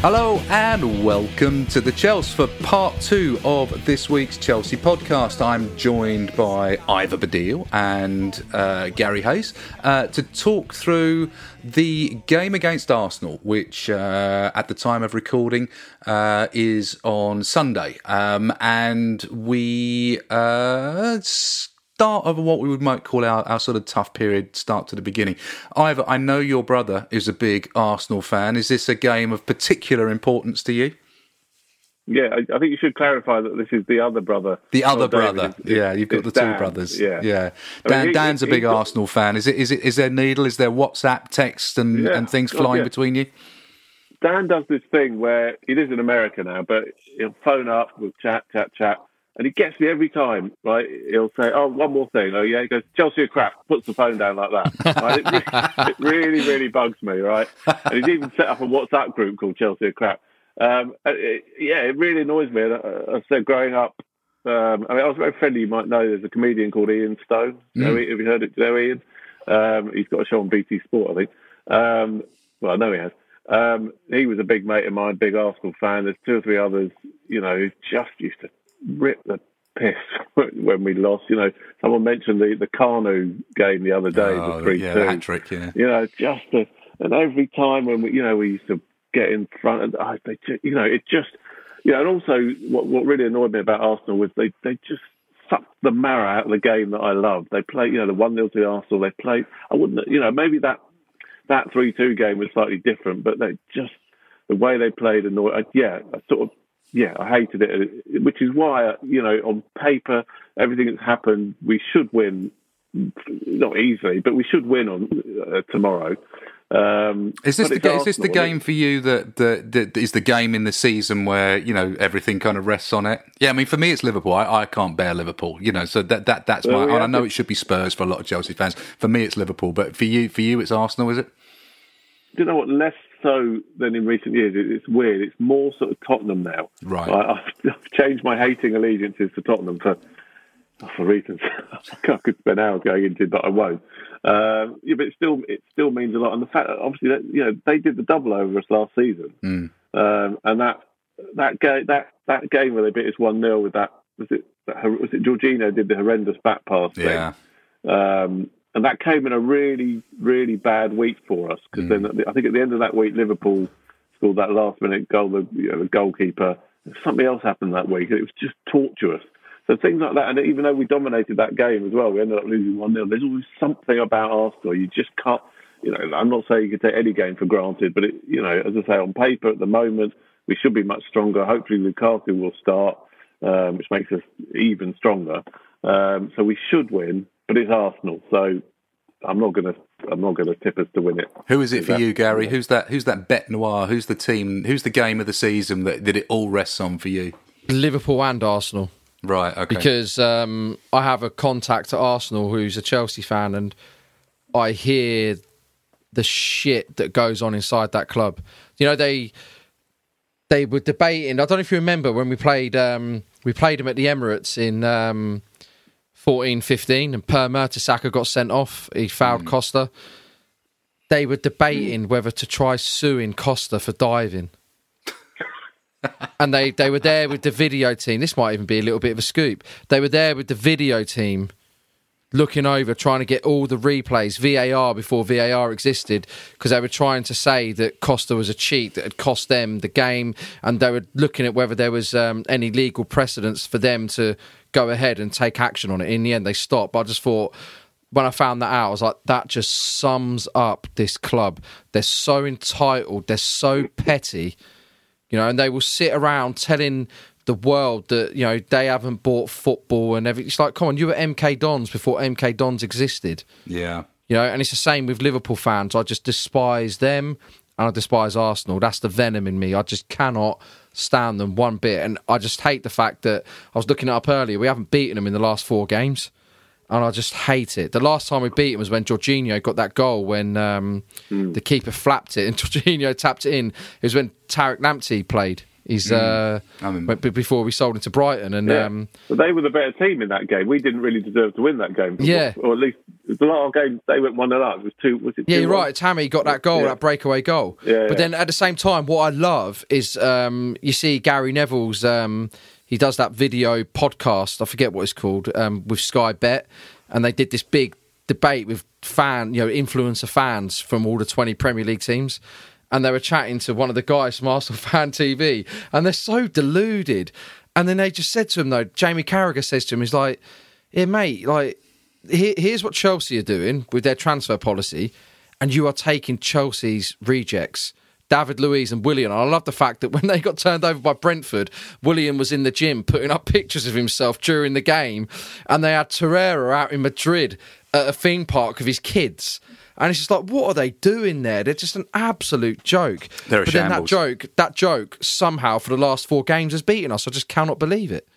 Hello and welcome to the Chelsea for part two of this week's Chelsea podcast. I'm joined by Ivor Baddiel and uh, Garry Hayes uh, to talk through the game against Arsenal, which uh, at the time of recording uh, is on Sunday. Um, and we uh, start of what we would might call our, our sort of tough period start to the beginning. Ivor, I know your brother is a big Arsenal fan. Is this a game of particular importance to you? Yeah, I, I think you should clarify that this is the other brother. The other brother, yeah. You've got the Dan. two brothers. Yeah, yeah. Dan, I mean, he, Dan's a big got, Arsenal fan. Is it? Is it? Is there needle? Is there WhatsApp text and, yeah, and things oh, flying yeah. between you? Dan does this thing where he lives in America now, but he'll phone up, we'll chat, chat, chat, and he gets me every time, right? He'll say, "Oh, one more thing." Oh, yeah. He goes, "Chelsea are crap." Puts the phone down like that. Right? It, it, really, really bugs me, right? And he's even set up a WhatsApp group called Chelsea are crap. Um, it, yeah, it really annoys me. I, I said growing up, um, I mean, I was very friendly. You might know there's a comedian called Ian Stone. Mm. Have you heard it? know Ian? Um, he's got a show on BT Sport, I think. Um, well, I know he has. Um, he was a big mate of mine, big Arsenal fan. There's two or three others, you know, who just used to rip the piss when we lost. You know, someone mentioned the the Kanu game the other day, oh, the three yeah, two. trick, yeah. You know, just a, and every time when we, you know, we used to get in front, and oh, they, you know, it just, you know, and also what what really annoyed me about Arsenal was they they just sucked the marrow out of the game that I love. They played, you know, the one 0 to Arsenal. They played. I wouldn't, you know, maybe that that three two game was slightly different, but they just the way they played annoyed. Uh, yeah, I sort of yeah, I hated it, which is why, you know, on paper, everything that's happened, we should win, not easily, but we should win on uh, tomorrow. Um, is this the is this the game for you that, that, that is the game in the season where you know everything kind of rests on it? Yeah, I mean for me it's Liverpool. I, I can't bear Liverpool, you know. So that that that's my. I know it should be Spurs for a lot of Chelsea fans. For me it's Liverpool, but for you for you it's Arsenal, is it? Do you know what? Less so than in recent years. It's weird. It's more sort of Tottenham now. Right. I, have changed my hating allegiances to Tottenham for for reasons I could spend hours going into, but I won't. Uh, yeah, but it still it still means a lot. And the fact, that obviously, that you know they did the double over us last season, mm. um, and that that game that that game where they beat us one 0 with that was it was it Jorginho did the horrendous back pass yeah. thing. Um, and that came in a really, really bad week for us because mm. then I think at the end of that week, Liverpool scored that last minute goal. The, you know, the goalkeeper. Something else happened that week. It was just torturous. So things like that, and even though we dominated that game as well, we ended up losing one 0 There's always something about Arsenal you just can't. You know, I'm not saying you can take any game for granted, but it, you know, as I say, on paper at the moment we should be much stronger. Hopefully, Lukaku will start, um, which makes us even stronger. Um, so we should win but it's Arsenal, so I'm not going to. I'm not going to tip us to win it. Who is it for you, Garry? Who's that? Who's that bête noire? Who's the team? Who's the game of the season that, that it all rests on for you? Liverpool and Arsenal. Right. Okay. Because um, I have a contact at Arsenal who's a Chelsea fan, and I hear the shit that goes on inside that club. You know they they were debating. I don't know if you remember when we played um, we played them at the Emirates in um, 14 15, and Per Mertesacker got sent off. He fouled mm. Costa. They were debating mm. whether to try suing Costa for diving. and they, they were there with the video team. This might even be a little bit of a scoop. They were there with the video team looking over, trying to get all the replays, VAR before VAR existed, because they were trying to say that Costa was a cheat that had cost them the game, and they were looking at whether there was um, any legal precedence for them to go ahead and take action on it. In the end, they stopped. But I just thought when I found that out, I was like, that just sums up this club. They're so entitled, they're so petty, you know, and they will sit around telling the world that you know they haven't bought football and everything. It's like, come on, you were MK Dons before MK Dons existed. Yeah. You know, and it's the same with Liverpool fans. I just despise them and I despise Arsenal. That's the venom in me. I just cannot stand them one bit. And I just hate the fact that I was looking it up earlier. We haven't beaten them in the last four games. And I just hate it. The last time we beat them was when Jorginho got that goal when um, the keeper flapped it and Jorginho tapped it in. It was when Tariq Lamptey played. He's uh, I remember. before we sold him to Brighton, and Yeah. um, but they were the better team in that game. We didn't really deserve to win that game. Yeah. Or at least the last game they went one 0 up. It was two. Was it? Yeah, 2-1? you're right. Tammy got that goal, Yeah. that breakaway goal. Yeah, but yeah. then at the same time, what I love is um, you see Gary Neville's. Um, he does that video podcast. I forget what it's called um, with Sky Bet, and they did this big debate with fan, you know, influencer fans from all the 20 Premier League teams. And they were chatting to one of the guys from Arsenal Fan TV, and they're so deluded. And then they just said to him, though, Jamie Carragher says to him, he's like, "Here, mate, like, here, here's what Chelsea are doing with their transfer policy, and you are taking Chelsea's rejects." David Luiz and Willian. I love the fact that when they got turned over by Brentford, Willian was in the gym putting up pictures of himself during the game, and they had Torreira out in Madrid at a theme park with his kids. And it's just like, what are they doing there? They're just an absolute joke. They're a but then that joke, that joke, somehow for the last four games has beaten us. I just cannot believe it.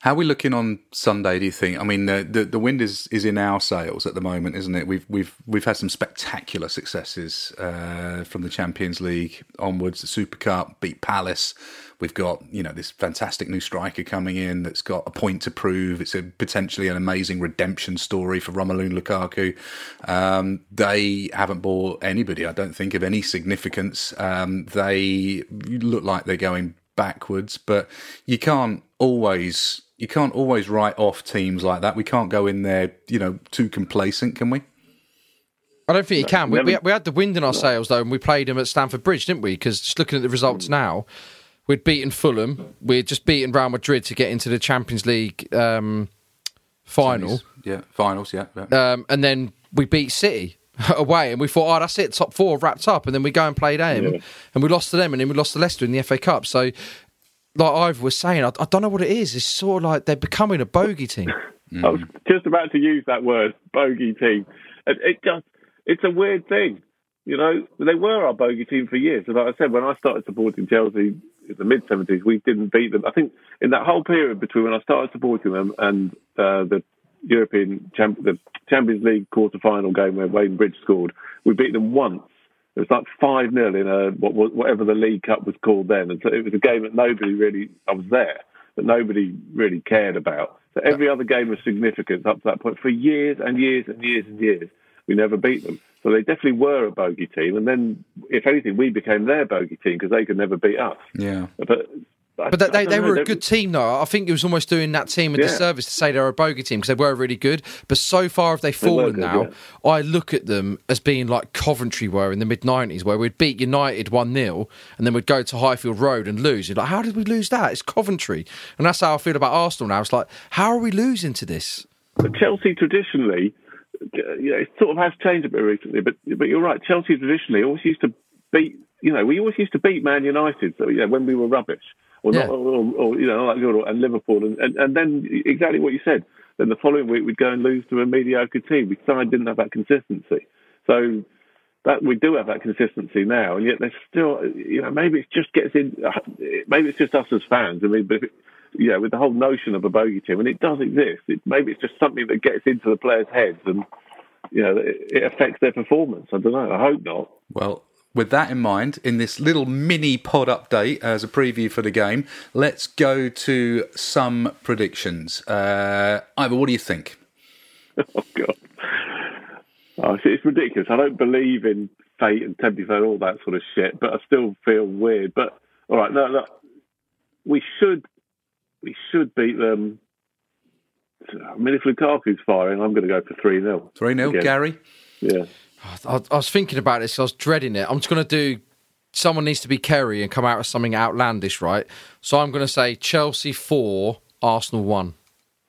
How are we looking on Sunday? Do you think? I mean, the the, the wind is, is in our sails at the moment, isn't it? We've we've we've had some spectacular successes uh, from the Champions League onwards. The Super Cup beat Palace. We've got you know this fantastic new striker coming in that's got a point to prove. It's a potentially an amazing redemption story for Romelu Lukaku. Um, they haven't bought anybody, I don't think, of any significance. Um, they look like they're going backwards, but you can't always you can't always write off teams like that. We can't go in there, you know, too complacent, can we? I don't think you can. We, we, we had the wind in our sails though, and we played them at Stamford Bridge, didn't we? Because just looking at the results now, we'd beaten Fulham, we'd just beaten Real Madrid to get into the Champions League um, final, Yeah, finals. Yeah, yeah. um, and then we beat City away, and we thought, oh, that's it, top four wrapped up, and then we go and play them, Yeah. and we lost to them, and then we lost to Leicester in the FA Cup. So, like Ivor was saying, I, I don't know what it is. It's sort of like they're becoming a bogey team. I was just about to use that word, bogey team. It, it just, it's a weird thing. You know, they were our bogey team for years. And like I said, when I started supporting Chelsea in the mid 70s, we didn't beat them. I think in that whole period between when I started supporting them and uh, the European champ- the Champions League quarter final game where Wayne Bridge scored, we beat them once. It was like 5 0 in a, what, what- whatever the League Cup was called then. And so it was a game that nobody really, I was there, but nobody really cared about. So every other game of significance up to that point for years and years and years and years, we never beat them. So they definitely were a bogey team. And then, if anything, we became their bogey team because they could never beat us. yeah. But, But they, they, were a good team, though. I think it was almost doing that team a Yeah. disservice to say they're a bogey team because they were really good. But so far, have they fallen good, now? yeah. I look at them as being like Coventry were in the mid 90s, where we'd beat United 1 0 and then we'd go to Highfield Road and lose. You're like, how did we lose that? It's Coventry. And that's how I feel about Arsenal now. It's like, how are we losing to this? But Chelsea traditionally, uh, you know, it sort of has changed a bit recently. But but you're right. Chelsea traditionally always used to beat. You know, we always used to beat Man United. So yeah, when we were rubbish, or Yeah. not, or, or, or you know, like good, and Liverpool, and, and and then exactly what you said. Then the following week we'd go and lose to a mediocre team. We side didn't have that consistency. So that we do have that consistency now, and yet there's still, you know, maybe it just gets in. Maybe it's just us as fans. I mean, but if it, you know, with the whole notion of a bogey team, and it does exist. It, maybe it's just something that gets into the players' heads, and you know, it, it affects their performance. I don't know. I hope not. Well, with that in mind, in this little mini pod update as a preview for the game, let's go to some predictions. Uh, Ivor, what do you think? Oh God, oh, it's, it's ridiculous. I don't believe in fate and tempi and all that sort of shit, but I still feel weird. But all right, no, no, we should, we should beat them. I mean, if Lukaku's firing, I'm going to go for three 0 3 0, Garry? Yeah. I, I was thinking about this, I was dreading it. I'm just going to do someone needs to be Kerry and come out with something outlandish, right? So I'm going to say Chelsea four, Arsenal one.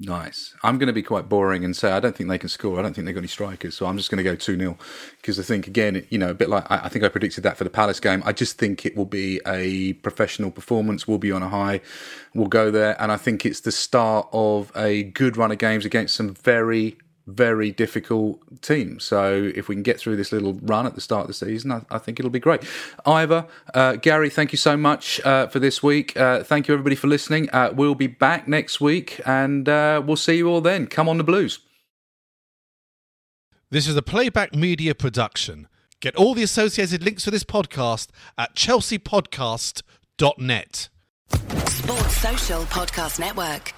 Nice. I'm going to be quite boring and say I don't think they can score. I don't think they've got any strikers, so I'm just going to go 2 0. Because I think, again, you know, a bit like I, think I predicted that for the Palace game. I just think it will be a professional performance. We'll be on a high. We'll go there. And I think it's the start of a good run of games against some very, very difficult team. So if we can get through this little run at the start of the season, I, I think it'll be great. Ivor, uh, Garry, thank you so much uh, for this week. Uh, thank you everybody for listening. Uh, we'll be back next week, and uh, we'll see you all then. Come on the Blues. This is a playback media production. Get all the associated links for this podcast at chelseapodcast.net. Sports Social Podcast Network.